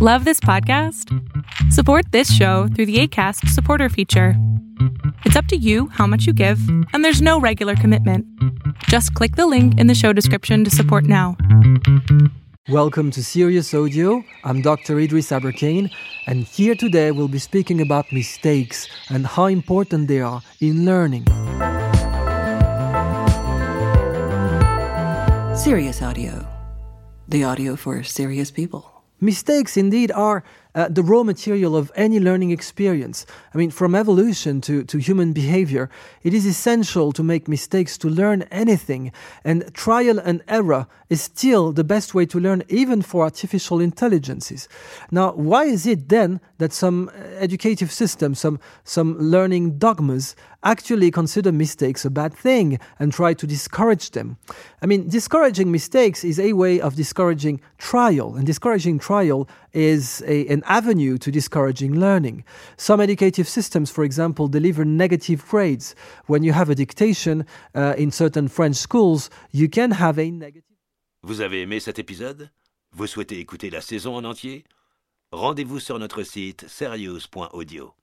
Love this podcast? Support this show through the ACAST supporter feature. It's up to you how much you give, and there's no regular commitment. Just click the link in the show description to support now. Welcome to Serious Audio. I'm Dr. Idris Aberkane, and here today we'll be speaking about mistakes and how important they are in learning. Serious Audio, the audio for serious people. Mistakes indeed are uh, the raw material of any learning experience. I mean, from evolution to, to human behavior, it is essential to make mistakes to learn anything. And trial and error is still the best way to learn, even for artificial intelligences. Now, why is it then that some educative systems, some, some learning dogmas, actually consider mistakes a bad thing and try to discourage them? I mean, discouraging mistakes is a way of discouraging trial, and discouraging trial is a, an avenue to discouraging learning. Some educative systems, for example, deliver negative grades. When you have a dictation uh, in certain French schools, you can have a negative. Vous avez aimé cet épisode Vous souhaitez écouter la saison en entier Rendez-vous sur notre site serious.audio.